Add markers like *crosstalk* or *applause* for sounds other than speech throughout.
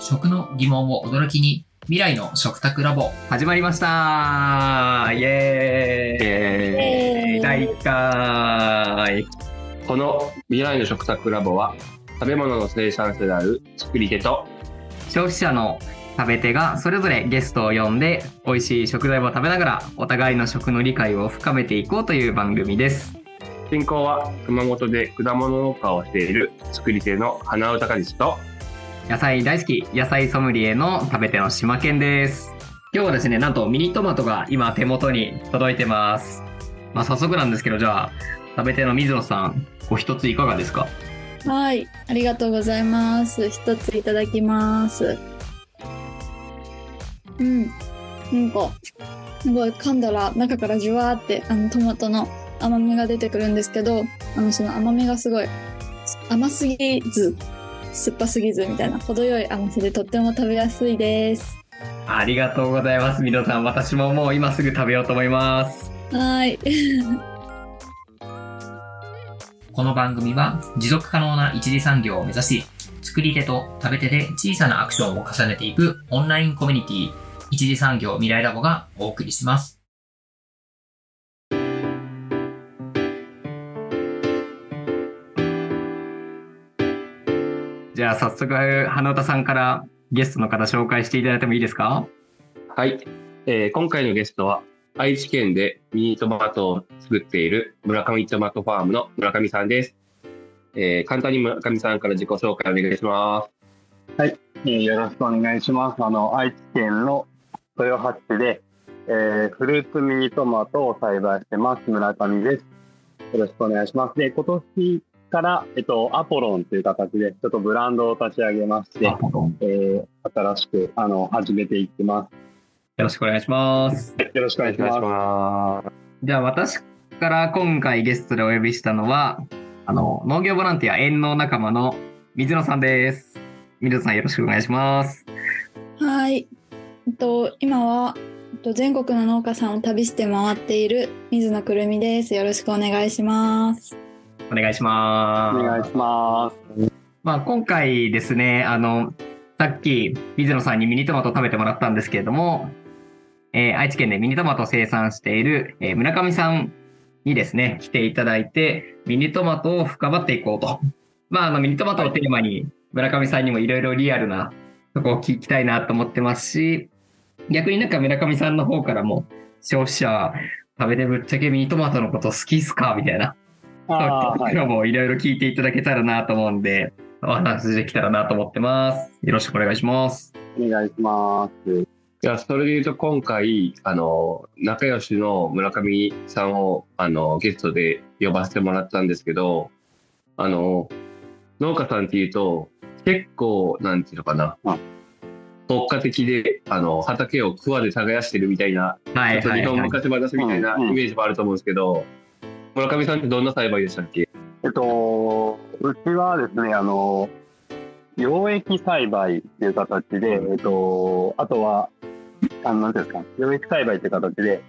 食の疑問を驚きに未来の食卓ラボ。始まりました。イエーイ。第1回。この未来の食卓ラボは食べ物の生産者である作り手と消費者の食べ手がそれぞれゲストを呼んで美味しい食材を食べながらお互いの食の理解を深めていこうという番組です。進行は熊本で果物農家をしている作り手の花尾隆と。野菜大好き野菜ソムリエの食べ手の島健です。今日はですねなんとミニトマトが今手元に届いてます。まあ早速なんですけどじゃあ食べ手の水野さんお一ついかがですか？はい、ありがとうございます。一ついただきます。うん、なんか、すごい噛んだら中からじゅわーってあのトマトの甘みが出てくるんですけど、あのその甘みがすごい甘すぎず、酸っぱすぎずみたいな程よい甘さでとっても食べやすいです。ありがとうございます水野さん私ももう今すぐ食べようと思いますはい。*laughs* この番組は持続可能な一次産業を目指し作り手と食べ手で小さなアクションを重ねていくオンラインコミュニティ一次産業未来ラボがお送りします。じゃあ早速花歌さんからゲストの方紹介していただいてもいいですか？はい、えー今回のゲストは愛知県でミニトマトを作っている村上トマトファームの村上さんです、えー簡単に村上さんから自己紹介お願いします。えーよろしくお願いします。あの、愛知県の豊橋市で、えーフルーツミニトマトを栽培してます。村上です。よろしくお願いします。で、今年から、えっと、アポロンという形で、ちょっとブランドを立ち上げまして、えー新しく、あの、始めていってまよろしくお願いしますす。よろしくお願いします。ますじゃあ私から今回ゲストでお呼びしたのはあの農業ボランティア縁農仲間の水野さんです水野さんよろしくお願いしますはい。えっと、今は、えっと、全国の農家さんを旅して回っている水野くるみです。よろしくお願いします。お願いしますお願いします。まあ、今回ですね、あの、さっき水野さんにミニトマトを食べてもらったんですけれども、えー愛知県でミニトマトを生産している、えー村上さんにですね、来ていただいて、ミニトマトを深掘っていこうと。まあ、あの、ミニトマトをテーマに、村上さんにもいろいろリアルなとこを聞きたいなと思ってますし、逆になんか村上さんの方からも、消費者、食べてぶっちゃけミニトマトのこと好きっすか？みたいなあーはい。今日もいろいろ聞いていただけたらなと思うんで、お話できたらなと思ってます。よろしくお願いします。お願いします。じゃあそれで言うと今回あの仲良しの村上さんをあのゲストで呼ばせてもらったんですけどあの農家さんっていうと結構なんていうのかな、うん特化的であの畑を桑で耕してるみたいな、はいちょっと日本昔話みたいなイメージもあると思うんですけど、村上さんってどんな栽培でしたっけ？えっと、うちはですね、あの、溶液栽培っていう形で、えっと、あとは、あの、なんていうんですか、溶液栽培っていう形で、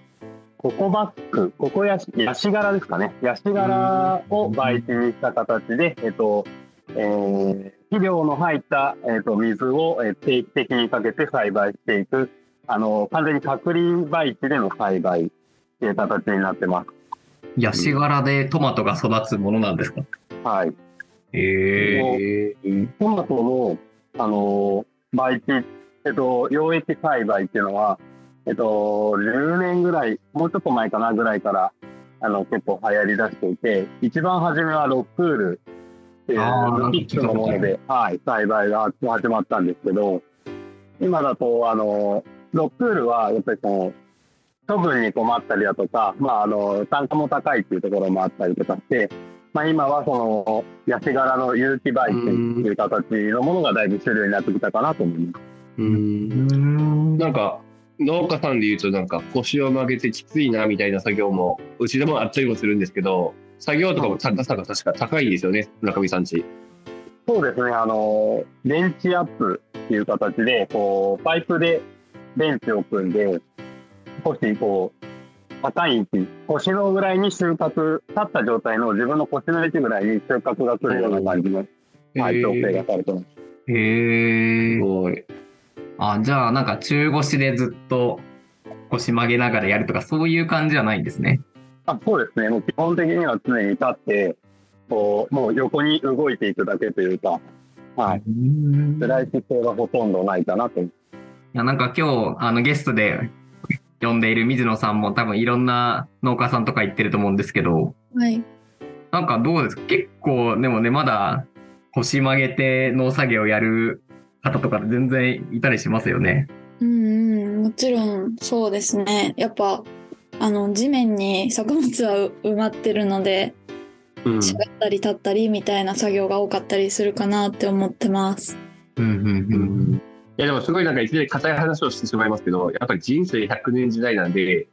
ココバック、ココヤシ、ヤシ柄ですかね。ヤシ柄を培地にした形で、えっと、えー肥料の入った、えっと、水をえー定期的にかけて栽培していく、あの、完全に隔離培地での栽培っていう形になってます。ヤシ柄でトマトが育つものなんですか？はい。へえ。トマトの、あの、培地、えっと、溶液栽培っていうのは、えっと、10年ぐらい、もうちょっと前かなぐらいから、あの、結構流行り出していて、一番初めはロックールっていのもので、はい、栽培が始まったんですけど、今だと、あの、ロックールは、やっぱりその、処分に困ったりだとか、まあ、あの、単価も高いっていうところもあったりとかして、まあ、今はその、ヤシ柄の有機培地っていう形のものがだいぶ主流になってきたかなと思います。うん。なんか農家さんで言うとなんか腰を曲げてきついなみたいな作業もうちでもあったりもするんですけど作業とかも高さが確か高いですよね村上さんち。そうですね、あの、電池アップっていう形で、こう、パイプで、ベンチを組んで、少しこう、高い位置、腰のぐらいに収穫、立った状態の自分の腰の位置ぐらいに収穫が来るような感じの、はい、調整がされてます。へえ。すごい。あ、じゃあなんか中腰でずっと腰曲げながらやるとかそういう感じじゃないんですね。あそうですね、もう基本的には常に立って、こう、もう横に動いていくだけというか、はい、い辛い姿勢がほとんどないかなと。やなんか今日あのゲストで呼んでいる水野さんも多分いろんな農家さんとか行ってると思うんですけど、はい。なんかどうですか？結構でもねまだ腰曲げて農作業やる方とか全然いたりしますよね。うんうん、もちろんそうですね。やっぱ、あの、地面に作物は埋まってるので、うん。座ったり立ったりみたいな作業が多かったりするかなって思ってます。うんうんうん。いやでもすごいなんかいきなり硬い話をしてしまいますけど、やっぱり人生100年時代なんで、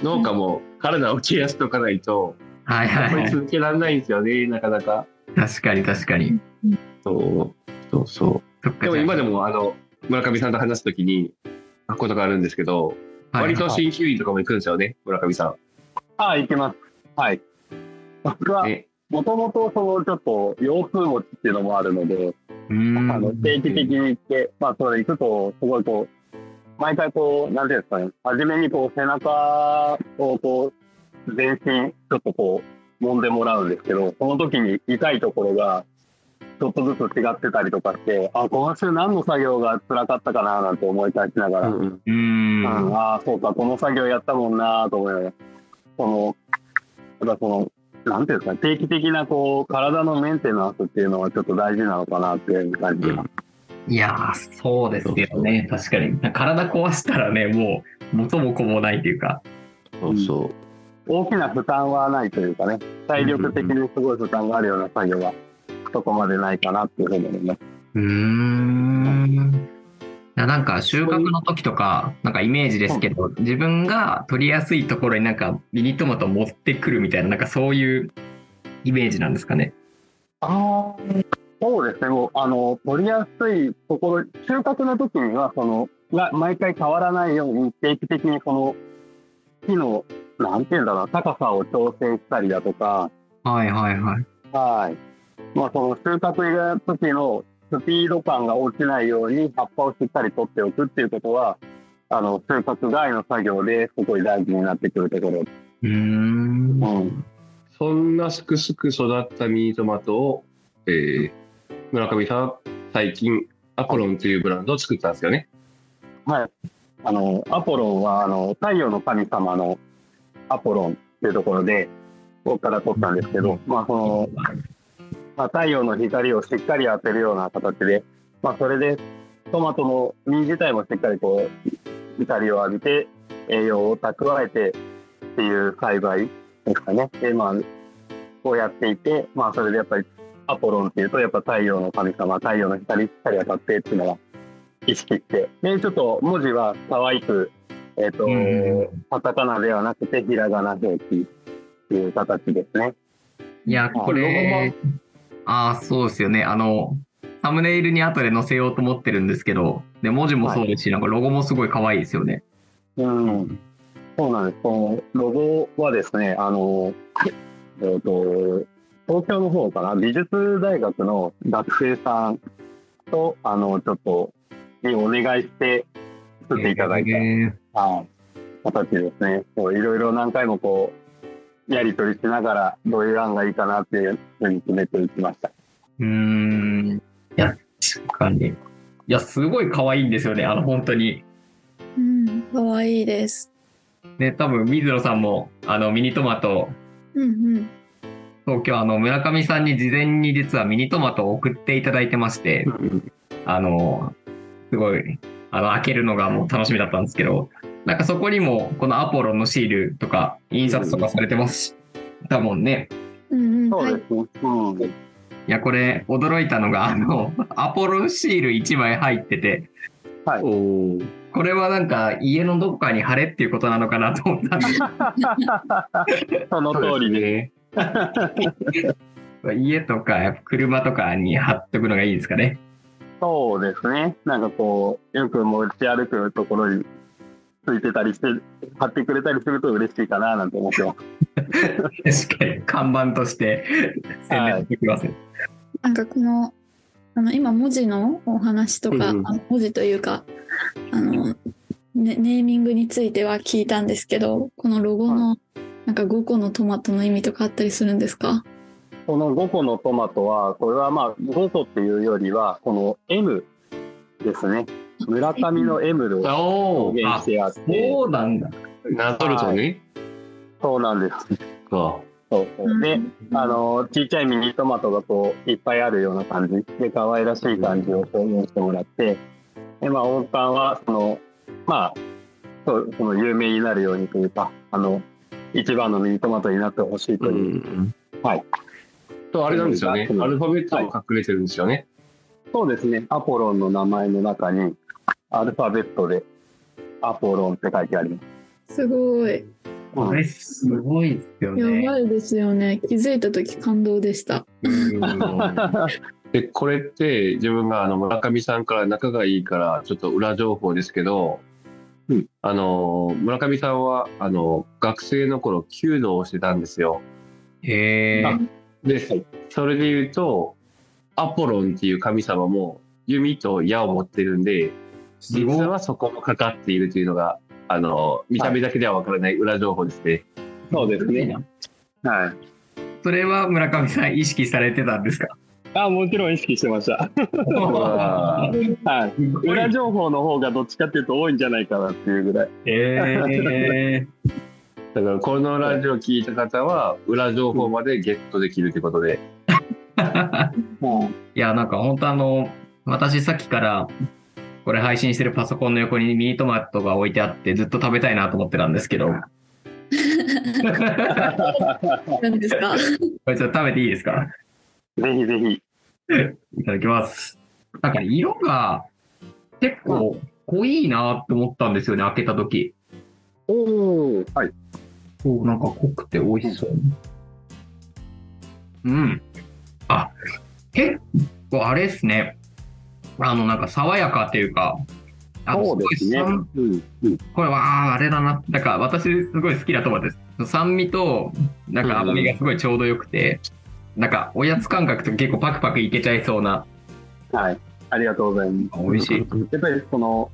農家も体をケアしておかないと、はいやっぱりはい。続けられないんですよね、なかなか。確かに確かに。そう、そうそう。でも今でもあの、村上さんと話すときに、書くことがあるんですけど、はい割と鍼灸院とかも行くんですよね、村上さああ、行きます。はい。僕はもともとそのちょっと腰痛持ちっていうのもあるので、あの定期的に行って、まあそれ行くと、すごいこう、毎回こう、なんていうんですかね、初めにこう背中をこう、全身ちょっとこう、揉んでもらうんですけど、その時に痛いところが、ちょっとずつ違ってたりとかして、あ、今週何の作業が辛かったかななんて思い返しながら、うんうん。ああ、そうか、この作業やったもんなと思いながら、その、やっぱその、なんていうんですかね、定期的なこう、体のメンテナンスっていうのはちょっと大事なのかなっていう感じで、いやー、そうですよね。確かに。体壊したらね、もう元も子もないというか。そうそう。大きな負担はないというかね、体力的にすごい負担があるような作業は、そこまでないかなっていうふうに思います。うーん。なんか収穫の時とか、なんかイメージですけど、自分が取りやすいところになんかミニトマトを持ってくるみたいな、なんかそういうイメージなんですかね？ああ、そうですね、もう、あの、取りやすいところ、収穫の時には、その、が毎回変わらないように、定期的にその、木の、なんていうんだろうな、高さを調整したりだとか、はいはいはい。はい。まあ、その収穫の時のスピード感が落ちないように、葉っぱをしっかり取っておくっていうことは、あの、収穫外の作業ですごい大事になってくるところ。うーん。うん。そんなすくすく育ったミニトマトを、えー、村上さん、最近、アポロンというブランドを作ったんですよね。はい。あの、アポロンは、あの、太陽の神様のアポロンっていうところで、ここから取ったんですけど、まあ、その、まあ、太陽の光をしっかり当てるような形で、まあ、それで、トマトの実自体もしっかりこう、光を浴びて、栄養を蓄えてっていう栽培ですかね。で、まあ、こうやっていて、まあ、それでやっぱり、アポロンっていうと、やっぱ太陽の神様、太陽の光しっかり当たってっていうのが意識して、で、ちょっと文字は可愛く、えっ、と、うんカタカナではなくて、ひらがな表記っていう形ですね。いや、これ、ああ、そうですよね。あの、サムネイルに後で載せようと思ってるんですけど、で、文字もそうですし、なんかロゴもすごい可愛いですよね。うん。そうなんです。このロゴはですね、あの、*laughs* えっ、と、東京の方かな、美術大学の学生さんと、あの、ちょっと、にお願いして作っていただいた、形ですね。こういろいろ何回もこう、やり取りしながら、どういう案がいいかなっていうふうに決めていきました。うーん。いや、確かに。いや、すごい可愛いんですよね。あの、本当に。うん、かわいいです。ね、多分、水野さんも、あの、ミニトマト、うんうん。東京、あの、村上さんに事前に実はミニトマトを送っていただいてまして、あの、すごい、あの、開けるのがもう楽しみだったんですけど、なんかそこにも、このアポロンのシールとか、印刷とかされてますし、だもんね。うん。そうですね。うん。いや、これ、驚いたのが、あの、*laughs* アポロンシール1枚入ってて、はい。おーこれはなんか家のどこかに貼れっていうことなのかなと思ったんです *laughs* その通りで。ね。*laughs* 家とかやっぱ車とかに貼っとくのがいいですかね。そうですね。なんかこう、よく持ち歩くところについてたりして、貼ってくれたりすると嬉しいかななんて思ってます。確かに、看板として宣伝できます。なんかこのあの今文字のお話とか、うんあの文字というかあの、ね、ネーミングについては聞いたんですけどこのロゴのなんか5個のトマトの意味とかあったりするんですか？この5個のトマトは、これはまあ5個っていうよりは、この M ですね。村上の M をお表現してあって、そうなんだ。なぞるとね。そうなんです。そそうそうで、あの、ちっちゃいミニトマトがこう、いっぱいあるような感じで、可愛らしい感じを表現してもらって、で、まあ、王冠は、その、まあ、そうその有名になるようにというか、あの、一番のミニトマトになってほしいとう。いう、ん。はい。と、あれなんですよね。うんアルファベットも隠れてるんですよね。そうですね、アポロンの名前の中に、アルファベットで、アポロンって書いてあります。すごいこれすごいですよやね。ばいですよね気づいた時感動でしたうん *laughs* で、これって自分があの村上さんから仲がいいからちょっと裏情報ですけど、うんあの、村上さんはあの学生の頃弓道をしてたんですよ。へえ。で、はいそれで言うと、アポロンっていう神様も弓と矢を持ってるんで、実。はそこもかかっているというのが、あの、見た目だけではわからない裏情報ですね。そうですね。はい。それは村上さん意識されてたんですか？あ、もちろん意識してました。わ *laughs* はい。裏情報の方がどっちかっていうと多いんじゃないかなっていうぐらい。へえ。だからこのラジオ聞いた方は裏情報までゲットできるということで。*laughs* いや、なんか本当あの、私さっきから、これ配信してるパソコンの横にミニトマトが置いてあって、ずっと食べたいなと思ってたんですけど、こ何ですか？れちょっと食べていいですか？ぜひぜひ。いただきます。なんか色が結構濃いなって思ったんですよね、開けた時。おお。はい。そう、なんか濃くて美味しそう。うん。あ、結構あれですね。あの、なんか爽やかっていうか、あのそうですね。うん。うん。これは、あれだな。なんか私すごい好きなトマトです。酸味と、なんか甘みがすごいちょうどよくて、なんかおやつ感覚と結構パクパクいけちゃいそうな、はい。ありがとうございます。美味しい。やっぱりその、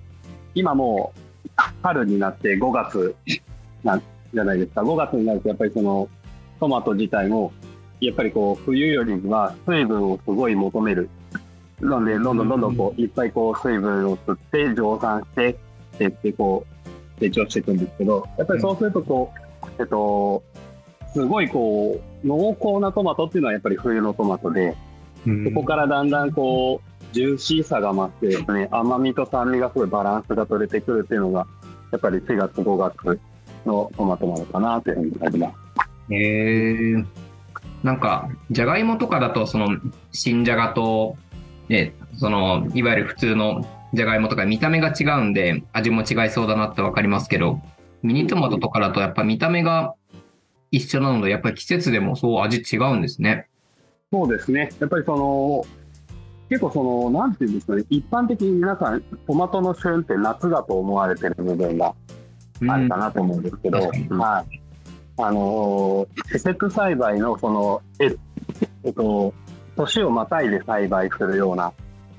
今もう春になって5月 *laughs* なんじゃないですか。5月になるとやっぱりそのトマト自体も、やっぱりこう冬よりは水分をすごい求める。なので、どんどんどんどんこう、いっぱいこう水分を吸って蒸散して、ってってこう、成長していくんですけど、やっぱりそうするとこう、えっと、すごいこう、濃厚なトマトっていうのはやっぱり冬のトマトで、そこからだんだんこう、ジューシーさが増してですね、甘みと酸味がすごいバランスが取れてくるっていうのが、やっぱり4月、5月のトマトなのかなというふうに感じます。へえ。なんか、じゃがいもとかだと、その、新じゃがと、ね、その、いわゆる普通のじゃがいもとか見た目が違うんで、味も違いそうだなってわかりますけど、ミニトマトとかだとやっぱ見た目が一緒なので、やっぱり季節でもそう味違うんですね。そうですね。やっぱりその、結構その、なんていうんですかね、一般的に皆さん、トマトの旬って夏だと思われてる部分があるかなと思うんですけど、はい。あのー、施設栽培のその、ええっと、年をまたいで栽培するような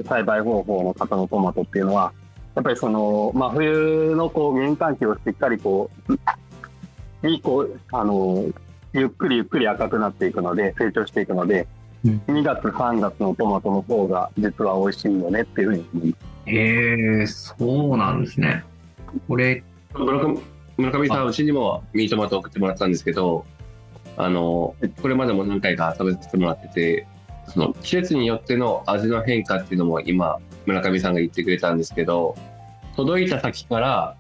栽培方法の方のトマトっていうのは、やっぱりその、真冬のこう、玄関期をしっかりこう、にこう、あのー、ゆっくりゆっくり赤くなっていくので、成長していくので、うん2月、3月のトマトの方が実は美味しいよねっていうふうに思います。へえ、そうなんですね。これ、村上村上さん、うちにもミニトマト送ってもらったんですけど、あの、これまでも何回か食べさせてもらってて、その季節によっての味の変化っていうのも今、村上さんが言ってくれたんですけど、届いた先から、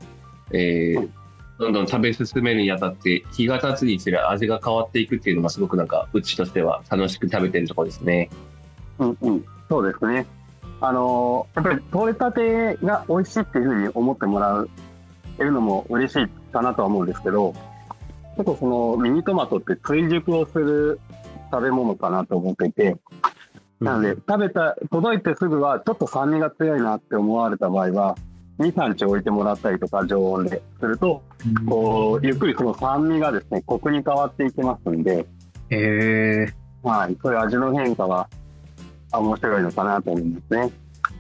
えーどんどん食べ進めるにあたって、日が経つにつれ味が変わっていくっていうのがすごくなんか、うちとしては楽しく食べてるとこですね。うんうん、そうですね。あのやっぱり取れたてが美味しいっていうふうに思ってもらえるのも嬉しいかなとは思うんですけど、結構そのミニトマトって追熟をする食べ物かなと思っていて、なので食べた、届いてすぐはちょっと酸味が強いなって思われた場合は、2、3日置いてもらったりとか、常温ですると、こう、ゆっくりその酸味がですね、コクに変わっていきますんで、へえ。はい、そういう味の変化があ面白いのかなと思いますね。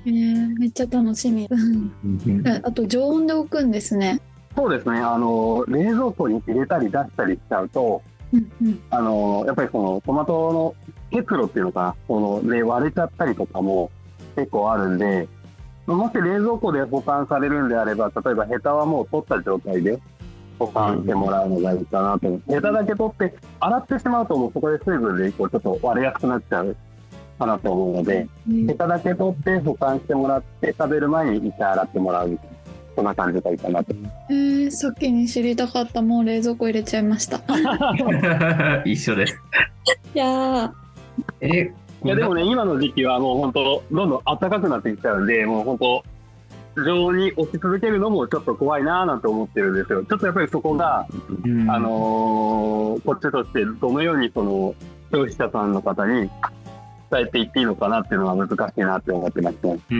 えー、めっちゃ楽しみ。*laughs* あと常温で置くんですね。そうですね、あの、冷蔵庫に入れたり出したりしちゃうと、うんうん。あの、やっぱりそのトマトの結露っていうのかな、その、ね、割れちゃったりとかも結構あるんで、もし冷蔵庫で保管されるんであれば、例えばヘタはもう取った状態で保管してもらうのがいいかなと思って、ヘタだけ取って、洗ってしまうともうそこで水分でこうちょっと割れやすくなっちゃうかなと思うので、ヘタだけ取って保管してもらって、食べる前に一回洗ってもらうみたいな。そんな感じがいいかなと。えー、先に知りたかった。もう冷蔵庫入れちゃいました。*laughs* 一緒です。いやー、え、いやでもね、今の時期はもう本当、どんどん暖かくなってきちゃうんで、もう本当、常温に置き続けるのもちょっと怖いなーなんて思ってるんですよ。ちょっとやっぱりそこが、うんあのーこっちとしてどのようにその消費者さんの方に伝えていっていいのかなっていうのは難しいなって思ってますね。うー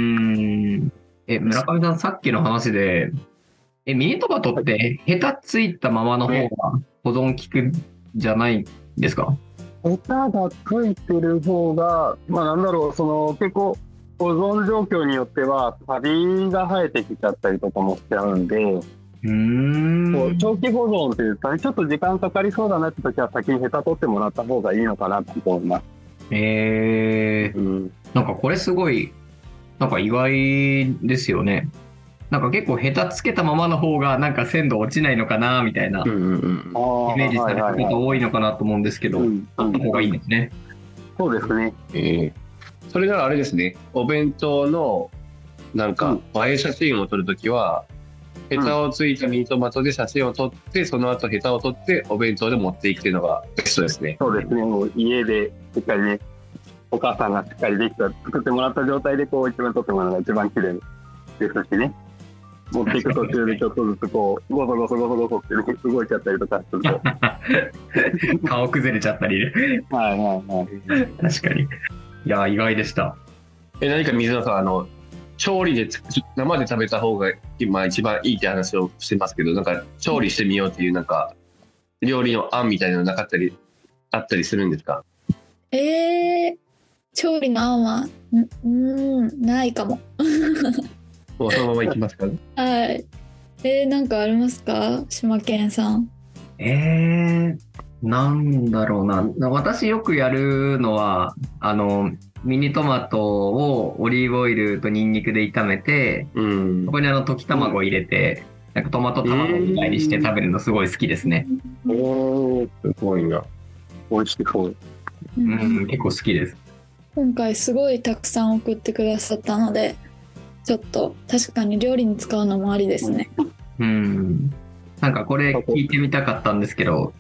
ん。え、村上さん、さっきの話で、え、ミニトマトって、ヘタついたままの方が保存効くんじゃないですか？ヘタがついてる方が、まあなんだろう、その結構保存状況によってはカビが生えてきちゃったりとかもしちゃうんで、うーん。こう長期保存っていうか、ちょっと時間かかりそうだなって時は先にヘタ取ってもらった方がいいのかなと思います。えー、うん、なんかこれすごい、なんか意外ですよね。なんか結構ヘタつけたままの方がなんか鮮度落ちないのかなみたいなイ。メージされること多いのかなと思うんですけど、うんあった方がいいんですね。そうですね。ええそれならあれですね、お弁当のなんか映え写真を撮るときは、ヘタをついたミニトマトで写真を撮って、その後ヘタを撮ってお弁当で持っていくっていうのがベストですね。そうですね。もう家でしっかりね、お母さんがしっかりできた、作ってもらった状態でこう一番撮ってもらうのが一番綺麗ですしね。持っていく途中でちょっとずつこう、ゴソゴソゴソゴソって、動いちゃったりとかすると。顔崩れちゃったり。はいはいはい。確かに。いや、意外でした。え何か水野さん、あの、調理で生で食べた方が今一番いいって話をしてますけど、なんか調理してみようっていうなんか料理の案みたいなのなかったり、あったりするんですかえー、調理の案は、んうーん、ないかも。そのままいきますか？はい。えー、なんかありますか？島健さん。えー、なんだろうな。私よくやるのは、あの、ミニトマトをオリーブオイルとニンニクで炒めて、うんそ。こにあの溶き卵を入れて、なんかトマト卵みたいにして食べるのすごい好きですね。おー、すごいな。美味しそう。ううんん、結構好きです。今回すごいたくさん送ってくださったので、ちょっと確かに料理に使うのもありですね。うん。なんかこれ聞いてみたかったんですけど、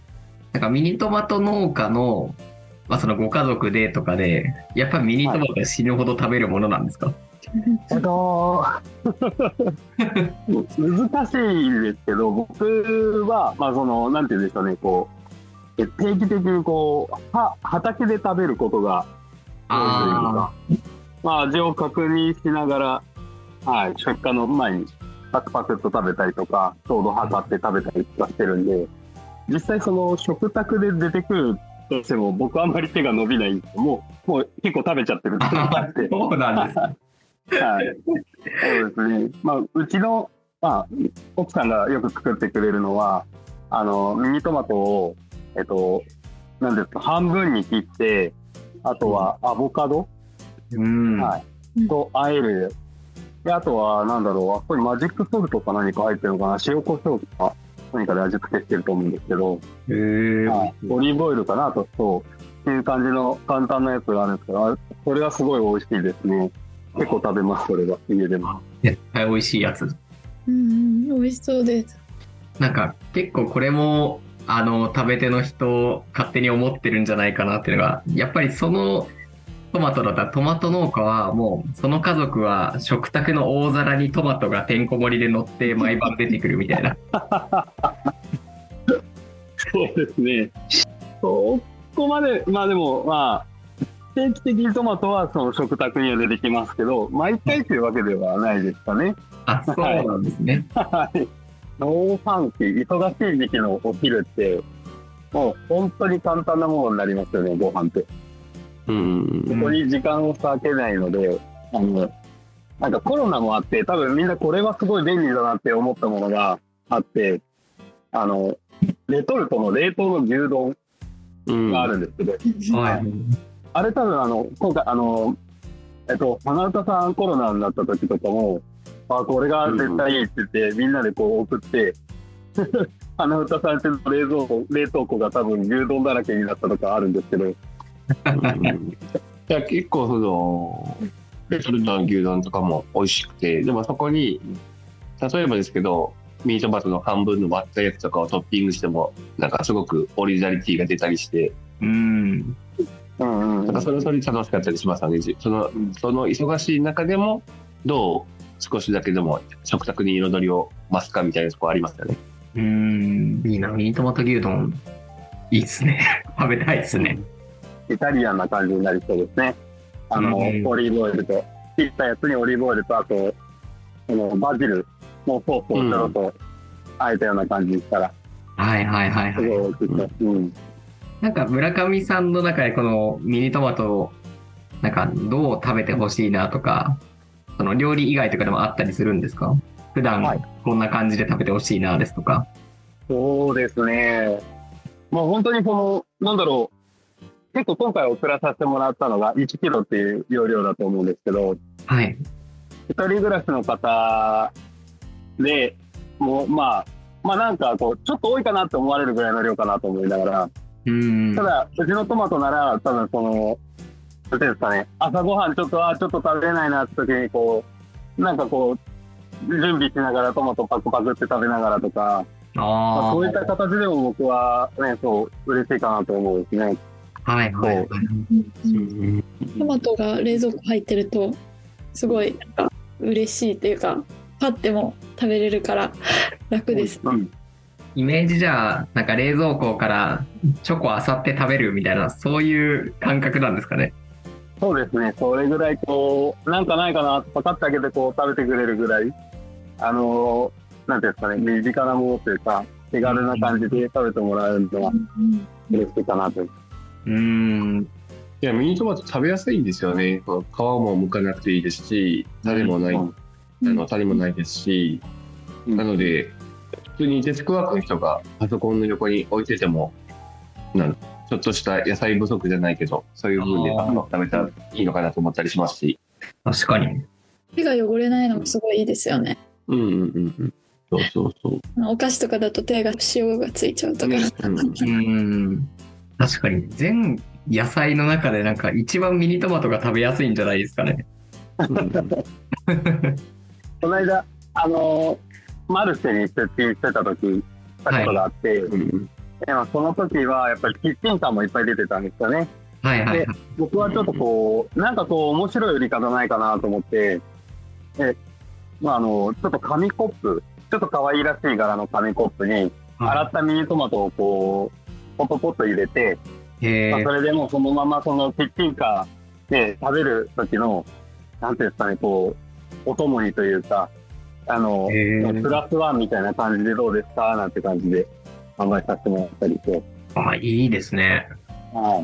なんかミニトマト農家の、まあそのご家族でとかで、やっぱりミニトマト死ぬほど食べるものなんですか、えっと、難しいんですけど、僕は、まあ、その、なんて言うんでしょうね、こう、え定期的にこう、は畑で食べることが多いというか、まあ、味を確認しながら、はい、出荷の前にパクパクっと食べたりとか、ちょうど測って食べたりとかしてるんで、実際その食卓で出てくるとしても、僕あんまり手が伸びないんですけど、もう、もう結構食べちゃってるってって。*laughs* そうなんです。はい。そうですね。まあ、うちの、まあ、奥さんがよく作ってくれるのは、あの、ミニトマトを、えっと、なんですか、半分に切って、あとはアボカド、うん。はい。と和える。で、あとは、なんだろう、あそこにマジックソルトか何か入ってるのかな、塩コショウとか、何かで味付けしてると思うんですけど、へー。はい、オリーブオイルかな？と、そう、っていう感じの簡単なやつがあるんですけど、あそれがすごい美味しいですね。結構食べます、それが、家でも。絶対美味しいやつ。うんうん、美味しそうです。なんか結構これも、あの、食べ手の人、勝手に思ってるんじゃないかなっていうのが、やっぱりそのトマトだったらトマト農家はもう、その家族は食卓の大皿にトマトがてんこ盛りで乗って毎晩出てくるみたいな。そうですね。そこまで、まあでも、まあ、定期的にトマトはその食卓には出てきますけど、毎回というわけではないですかね。あ、そうなんですね。はい。農産期、忙しい時期のお昼って、もう本当に簡単なものになりますよね、ご飯って。うんそこに時間を割けないので、あの、なんかコロナもあって、多分みんなこれはすごい便利だなって思ったものがあって、あの、レトルトの冷凍の牛丼うん。があるんですけど、はい。あれ多分あの、今回あの、えっと、花歌さんコロナになった時とかも、あ、これが絶対いいって言って、みんなでこう送って、*laughs* 花歌さんちの冷蔵庫、冷凍庫が多分牛丼だらけになったとかあるんですけど、うん。いや結構そのレトルトの牛丼とかも美味しくてでもそこに例えばですけどミートバトの半分の割ったやつとかをトッピングしてもなんかすごくオリジナリティが出たりしてうん。うんうんなんかそれはそれで楽しかったりしますよね。そのその忙しい中でもどう少しだけでも食卓に彩りを増すかみたいなところありますよね。うん。いいな。ミニトマト牛丼。いいっすね。*laughs* 食べたいっすね。イタリアンな感じになりそうですね。あの、うんオリーブオイルと、切ったやつにオリーブオイルと、あと、このバジルのソースをちょろっとあえたような感じにしたら、はいはいはいすはい。ごい美味しいです。うん。なんか村上さんの中でこのミニトマトをなんかどう食べてほしいなとか、その料理以外とかでもあったりするんですか？普段はいこんな感じで食べてほしいなですとか。そうですね。もう本当にこの、なんだろう、結構今回送らさせてもらったのが1キロっていう容量だと思うんですけど、はい。一人暮らしの方で、もうまあ、まあなんかこう、ちょっと多いかなって思われるぐらいの量かなと思いながら、うんた。だ、うちのトマトなら、多分その、なんていうんですかね、朝ごはんちょっと、あ、ちょっと食べれないなって時に、こう、なんかこう、準備しながらトマトパクパクって食べながらとか、まあ、あそういった形でも僕はね、そう、嬉しいかなと思うんですね。あ。はいはいトマトが冷蔵庫入ってるとすごいなんか嬉しいっていうかパッても食べれるから楽です。うん。イメージじゃあ、なんか冷蔵庫からチョコあさって食べるみたいな、そういう感覚なんですかね。そうですね、それぐらいこう、なんかないかな、パカッて開けてこう食べてくれるぐらい、あのー、なんていうんですかね、身近なものというか、手軽な感じで食べてもらえるのは嬉しいかなと。うん。いやミニトマト食べやすいんですよね。皮も剥かなくていいですし種もない、うん。あの種もないですし、うん。なので普通にデスクワークの人がパソコンの横に置いててもなんちょっとした野菜不足じゃないけどそういう風であー食べたらいいのかなと思ったりしますし。確かに。手が汚れないのもすごいいいですよね。うんうんうんうん。そうそうそう。お菓子とかだと手が塩がついちゃうとか。うんうん。確かに。全野菜の中でなんか一番ミニトマトが食べやすいんじゃないですかね。*laughs* この間、あのーマルシェに出品してた時、したことがあって、うんでもその時はやっぱりキッチンカーもいっぱい出てたんですよね。はいはいはい。僕はちょっとこう、なんかこう、面白い売り方ないかなと思って、え、まあ、あの、ちょっと紙コップ、ちょっと可愛らしい柄の紙コップに、洗ったミニトマトをこう、ポトポッと入れて、まあ、それでもうそのままそのキッチンカーで食べる時の、なんていうんですかね、こう、お供にというか、あの、プラスワンみたいな感じでどうですか？なんて感じで販売させてもらったりして、あ、いいですね。は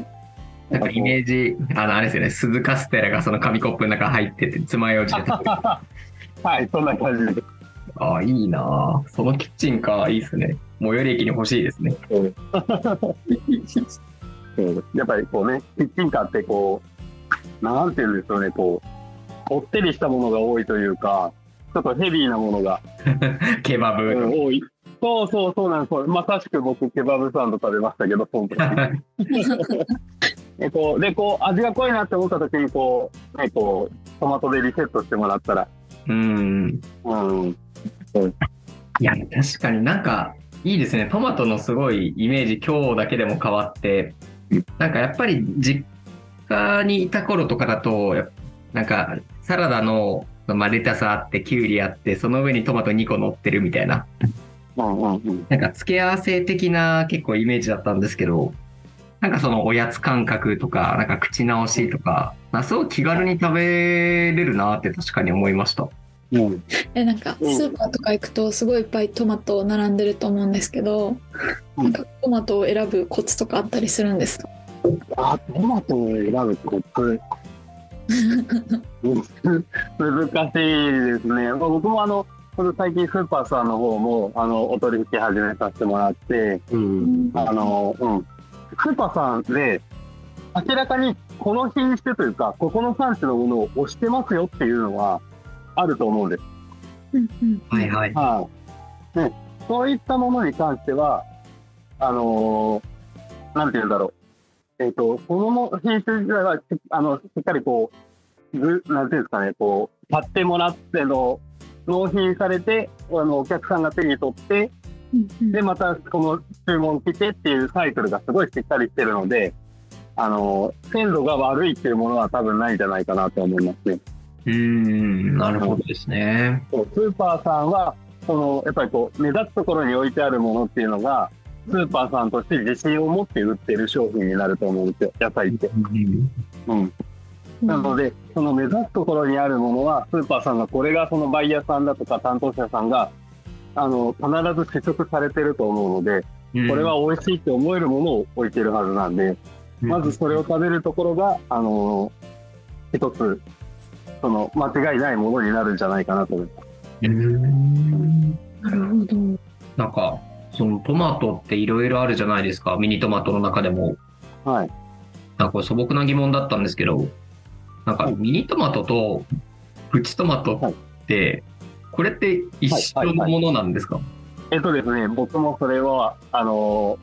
い。なんかイメージ、あの、あれですよね、鈴カステラがその紙コップの中入ってて、爪楊枝で食べる。*laughs* はい、そんな感じで。あ、いいなぁそのキッチンカーいいですね。最寄り駅に欲しいですね。うやっぱりこうね、キッチンカーってこう、なんていうんですかね、こう、こってりしたものが多いというか、ちょっとヘビーなものが、*laughs* ケバブ。うん多い。そうそうそうなんです。まさしく僕、ケバブサンド食べましたけど、その時えこうで、こう、味が濃いなって思った時に、こう、ね、こう、トマトでリセットしてもらったら、うん。うん、いや、確かになんか、いいですね。トマトのすごいイメージ、今日だけでも変わって、なんかやっぱり実家にいた頃とかだと、なんかサラダの、まあ、レタスあって、キュウリあって、その上にトマト2個乗ってるみたいな。なんか付け合わせ的な結構イメージだったんですけど、なんかそのおやつ感覚とか、なんか口直しとか、まあ、すごい気軽に食べれるなって確かに思いました。うん。えなんかスうんーパーとか行くとすごいいっぱいトマト並んでると思うんですけど、うんなんかトマトを選ぶコツとかあったりするんですか？あ、トマトを選ぶコツ？*laughs* 難しいですね。まあ僕もあの、この最近スーパーさんの方も、あの、お取引始めさせてもらって、うん。あの、うん。スーパーさんで、明らかにこの品種というか、ここの産地のものを推してますよっていうのはあると思うんです。はいはい。はい。ね、そういったものに関しては、あのーなんて言うんだろう。えっ、と、そのも品種自体は、しあの、しっかりこう、ぐなんていうんですかね、こう、買ってもらっての、納品されて、あの、お客さんが手に取って、うんうんで、またこの注文来てっていうサイクルがすごいしっかりしてるので、あの、鮮度が悪いっていうものは多分ないんじゃないかなと思いますね。うーん、なるほどですね。そうスーパーさんは、その、やっぱりこう、目立つところに置いてあるものっていうのが、スーパーさんとして自信を持って売ってる商品になると思うんですよ、野菜って。うん。なので、その目立つところにあるものは、スーパーさんが、これがそのバイヤーさんだとか担当者さんが、あの、必ず試食されてると思うので、これは美味しいって思えるものを置いてるはずなんで、まずそれを食べるところが、あの一つ、その、間違いないものになるんじゃないかなと思います。うーんなるほど。なんか、そのトマトっていろいろあるじゃないですか、ミニトマトの中でも。はい。なんかこれ素朴な疑問だったんですけど、なんかはいミニトマトとプチトマトって、これって一緒のものなんですか、えっとですね、僕もそれは、あの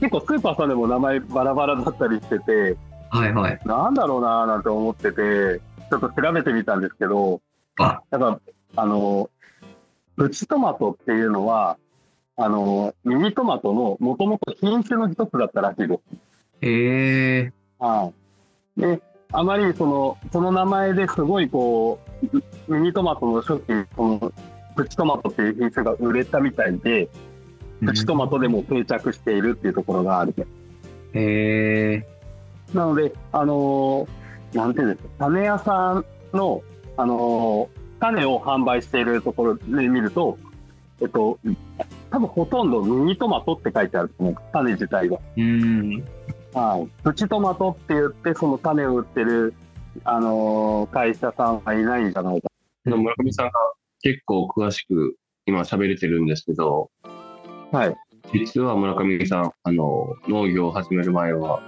結構スーパーさんでも名前バラバラだったりしてて、はいはい。なんだろうなーなんて思ってて、ちょっと調べてみたんですけど、あ、やっぱ、あのプチトマトっていうのは、あのミニトマトのもともと品種の一つだったらしいです。へえはい。で、あまりその、その名前ですごいこう、ミニトマトの初期、その、プチトマトっていう品種が売れたみたいで、プチトマトでも定着しているっていうところがある。へえなので、あのーなんていうんですか、種屋さんの、あのー種を販売しているところで見ると、えっと、多分ほとんどミニトマトって書いてあるんですね、種自体が。うーん。はい。プチトマトって言って、その種を売ってる、あのー会社さんはいないんじゃないか。村上さんが結構詳しく今喋れてるんですけど、はい。実は村上さん、あの、農業を始める前は、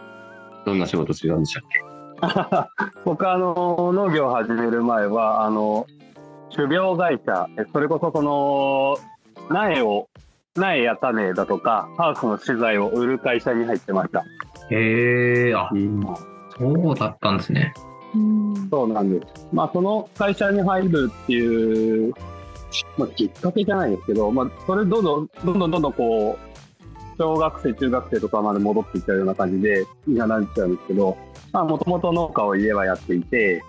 どんな仕事してたんでしたっけ？*laughs* 僕あの農業を始める前はあの種苗会社えそれこそこの苗を苗や種だとかハウスの資材を売る会社に入ってましたへえあ、そうだったんですね。うん。そうなんです。まあその会社に入るっていう、まあ、きっかけじゃないですけど、まあ、それどんどんどんどんどんどんこう小学生中学生とかまで戻っていったような感じでにはなっちゃうんですけどもともと農家を家はやっていて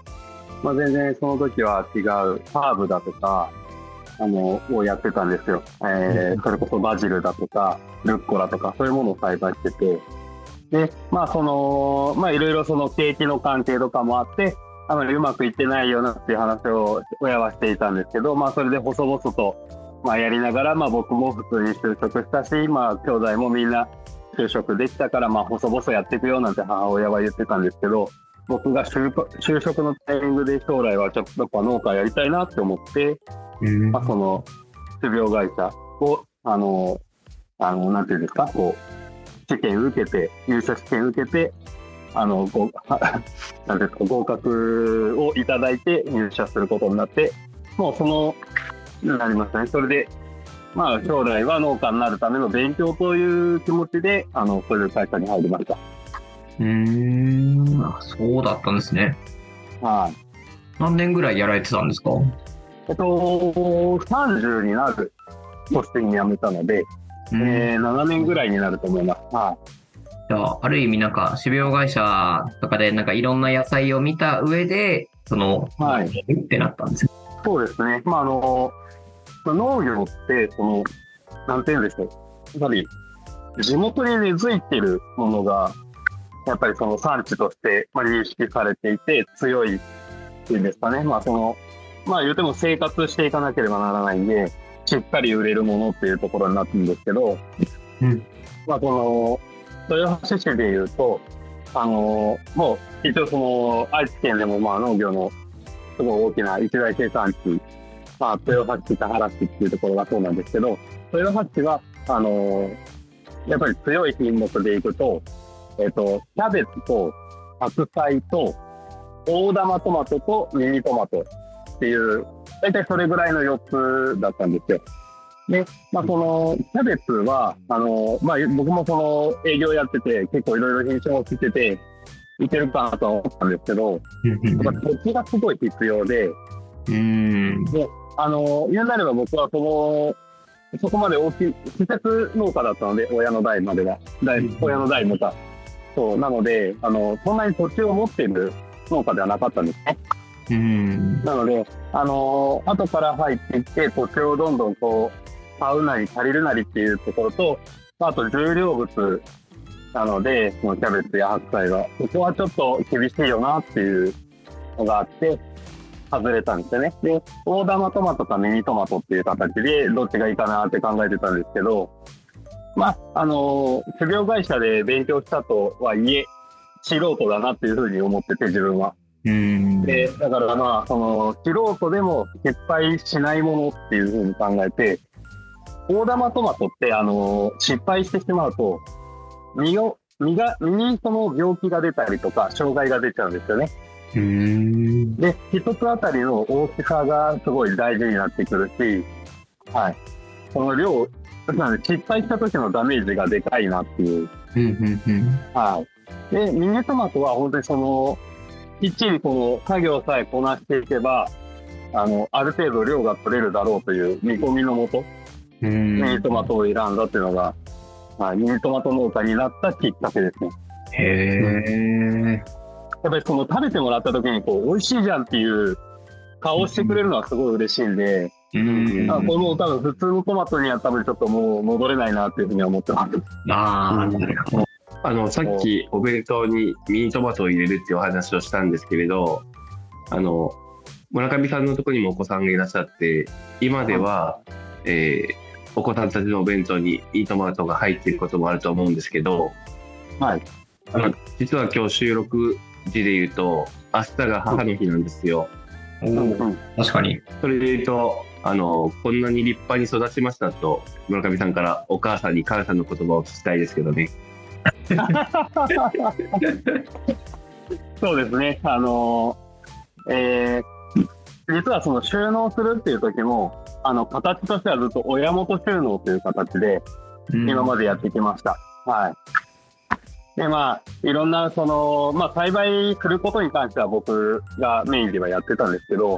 まあ、全然その時は違うハーブだとかあのをやってたんですよ、えーそれこそバジルだとかルッコラとかそういうものを栽培しててでまあそのまあいろいろその景気の関係とかもあってあまりうまくいってないよなっていう話を親はしていたんですけどまあそれで細々と、まあ、やりながら、まあ、僕も普通に就職したしまあ兄弟もみんな就職できたからまあ細々やっていくよなんて母親は言ってたんですけど僕が就就職のタイミングで将来はちょっとやっぱ農家やりたいなって思って、うん。まあ、その種苗会社をあのあのなんていうんですかこう試験受けて入社試験受けてあのご *laughs* なんですか合格をいただいて入社することになってもうそのなりましたねそれでまあ将来は農家になるための勉強という気持ちであのそういう会社に入りました。うーんあそうだったんですね。はい何年ぐらいやられてたんですか？えっと、30になる年に辞めたので、うんえー7年ぐらいになると思います。はじゃあ、ある意味なんか、種苗会社とかでなんかいろんな野菜を見た上で、その、はいってなったんですよ。い、そうですね。まあ、あの、まあ農業って、その、なんていうんでしょう。やっぱり、地元に根付いてるものがやっぱりその産地として、まあ、認識されていて強いっていうんですかね。まあその、まあ言うても生活していかなければならないんで、しっかり売れるものっていうところになってるんですけど、うん。まあこの、豊橋市で言うと、あの、もう一応その、愛知県でもまあ農業のすごい大きな一大生産地、まあ豊橋市、田原市っていうところがそうなんですけど、豊橋市は、あの、やっぱり強い品目でいくと、えっ、と、キャベツと白菜と大玉トマトとミニトマトっていう、大体それぐらいの4つだったんですよ。で、まあ、その、キャベツは、あの、まあ、僕もその営業やってて、結構いろいろ品種も知ってて、いけるかなとは思ったんですけど、やっぱ土地がすごい必要で、うん。あの、言うなれば僕はその、そこまで大きい、施設農家だったので、親の代までは。代親の代また。そう、なので、あの、そんなに土地を持っている農家ではなかったんですね。うん。なので、あのー後から入っていって、土地をどんどんこう、買うなり借りるなりっていうところと、あと重量物なので、そのキャベツや白菜が、ここはちょっと厳しいよなっていうのがあって、外れたんですよね。で、大玉トマトかミニトマトっていう形で、どっちがいいかなって考えてたんですけど、まあ、あのー種苗会社で勉強したとはいえ、素人だなっていうふうに思ってて、自分は。うん。で、だからまあ、その、素人でも失敗しないものっていうふうに考えて、大玉トマトって、あの、失敗してしまうと、実を、実が、実にその病気が出たりとか、障害が出ちゃうんですよね。うん。で、一つあたりの大きさがすごい大事になってくるし、はい。その量、なので失敗した時のダメージがでかいなっていう。はい。で、ミニトマトは本当にその、きっちりこの作業さえこなしていけば、あの、ある程度量が取れるだろうという見込みのもと、うん。ミニトマトを選んだっていうのが、はい、ミニトマト農家になったきっかけですね。へえ。やっぱりその食べてもらった時にこう、美味しいじゃんっていう顔をしてくれるのはすごい嬉しいんで、うん。あこれもう多分普通のトマトには多分ちょっともう戻れないなっていうふうには思ってます。ああ、なるほど。あの、さっきお弁当にミニトマトを入れるっていうお話をしたんですけれど、あの、村上さんのところにもお子さんがいらっしゃって、今では、えーお子さんたちのお弁当にミニトマトが入っていることもあると思うんですけど、はい。あの実は今日収録時で言うと、明日が母の日なんですよ。確かに。それで言うと、あの、こんなに立派に育ちましたと、村上さんからお母さんに感謝の言葉を聞きたいですけどね。*laughs* そうですね。あのーえー実はその収納するっていう時も、あの、形としてはずっと親元収納という形で、今までやってきました。はい。で、まあ、いろんな、その、まあ、栽培することに関しては僕がメインではやってたんですけど、や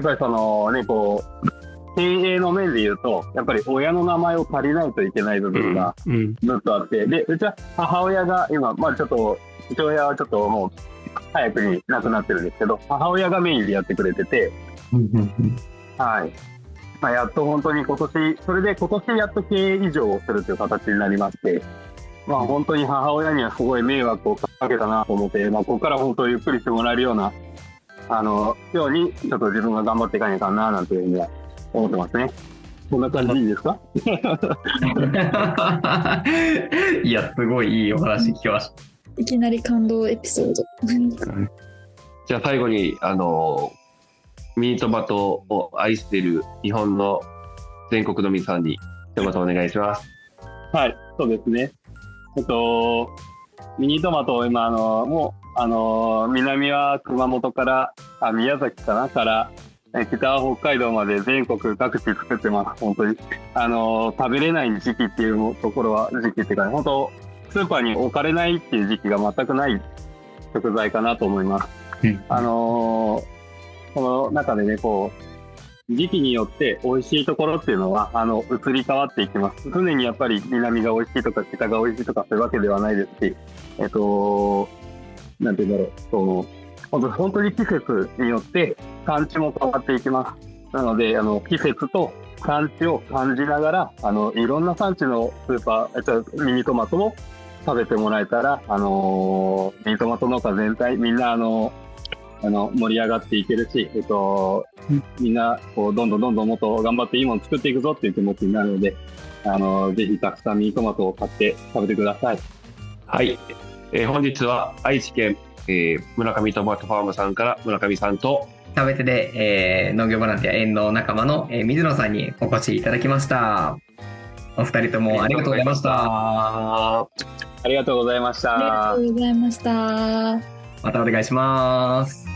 っぱりそのね、こう、経営の面で言うと、やっぱり親の名前を借りないといけない部分がうん。ずっとあって、で、うちは母親が今、まあちょっと、父親はちょっともう早くに亡くなってるんですけど、母親がメインでやってくれてて、はい。まあ、やっと本当に今年、それで今年やっと経営以上をするという形になりまして、まあ本当に母親にはすごい迷惑をかけたなと思って、まあここから本当ゆっくりしてもらえるような、あの、ように、ちょっと自分が頑張っていかないかな、なんていうふうには思ってますね。こんな感じでいいですか？*laughs* いや、すごいいいお話聞きました。いきなり感動エピソード。じゃあ最後に、あの、ミニトマトを愛している日本の全国の皆さんに一言お願いします。はい、そうですね。えっと、ミニトマトを今、あの、もう、あの、南は熊本から、あ、宮崎かなから、え北は北海道まで全国各地作ってます、本当に。あの、食べれない時期っていうところは、時期っていうか、本当、スーパーに置かれないっていう時期が全くない食材かなと思います。うんあのこの中でね、こう、時期によって美味しいところっていうのは、あの、移り変わっていきます。常にやっぱり南が美味しいとか北が美味しいとかそういうわけではないですし、えっと、なんて言うんだろう、その、本当本当に季節によって産地も変わっていきます。なので、あの、季節と産地を感じながら、あの、いろんな産地のスーパー、えっと、ミニトマトを食べてもらえたら、あのミニトマト農家全体、みんな、あのあの、盛り上がっていけるし、えっと、みんな、こう、どんどんどんどんもっと頑張っていいもの作っていくぞっていう気持ちになるので、あのぜひたくさんミニトマトを買って食べてください。はい。えー本日は愛知県、えー村上トマトファームさんから村上さんと、食べてで、えー農業ボランティア縁の仲間の、えー水野さんにお越しいただきました。お二人ともありがとうございました。あありがとうございました。ありがとうございました。またお願いします。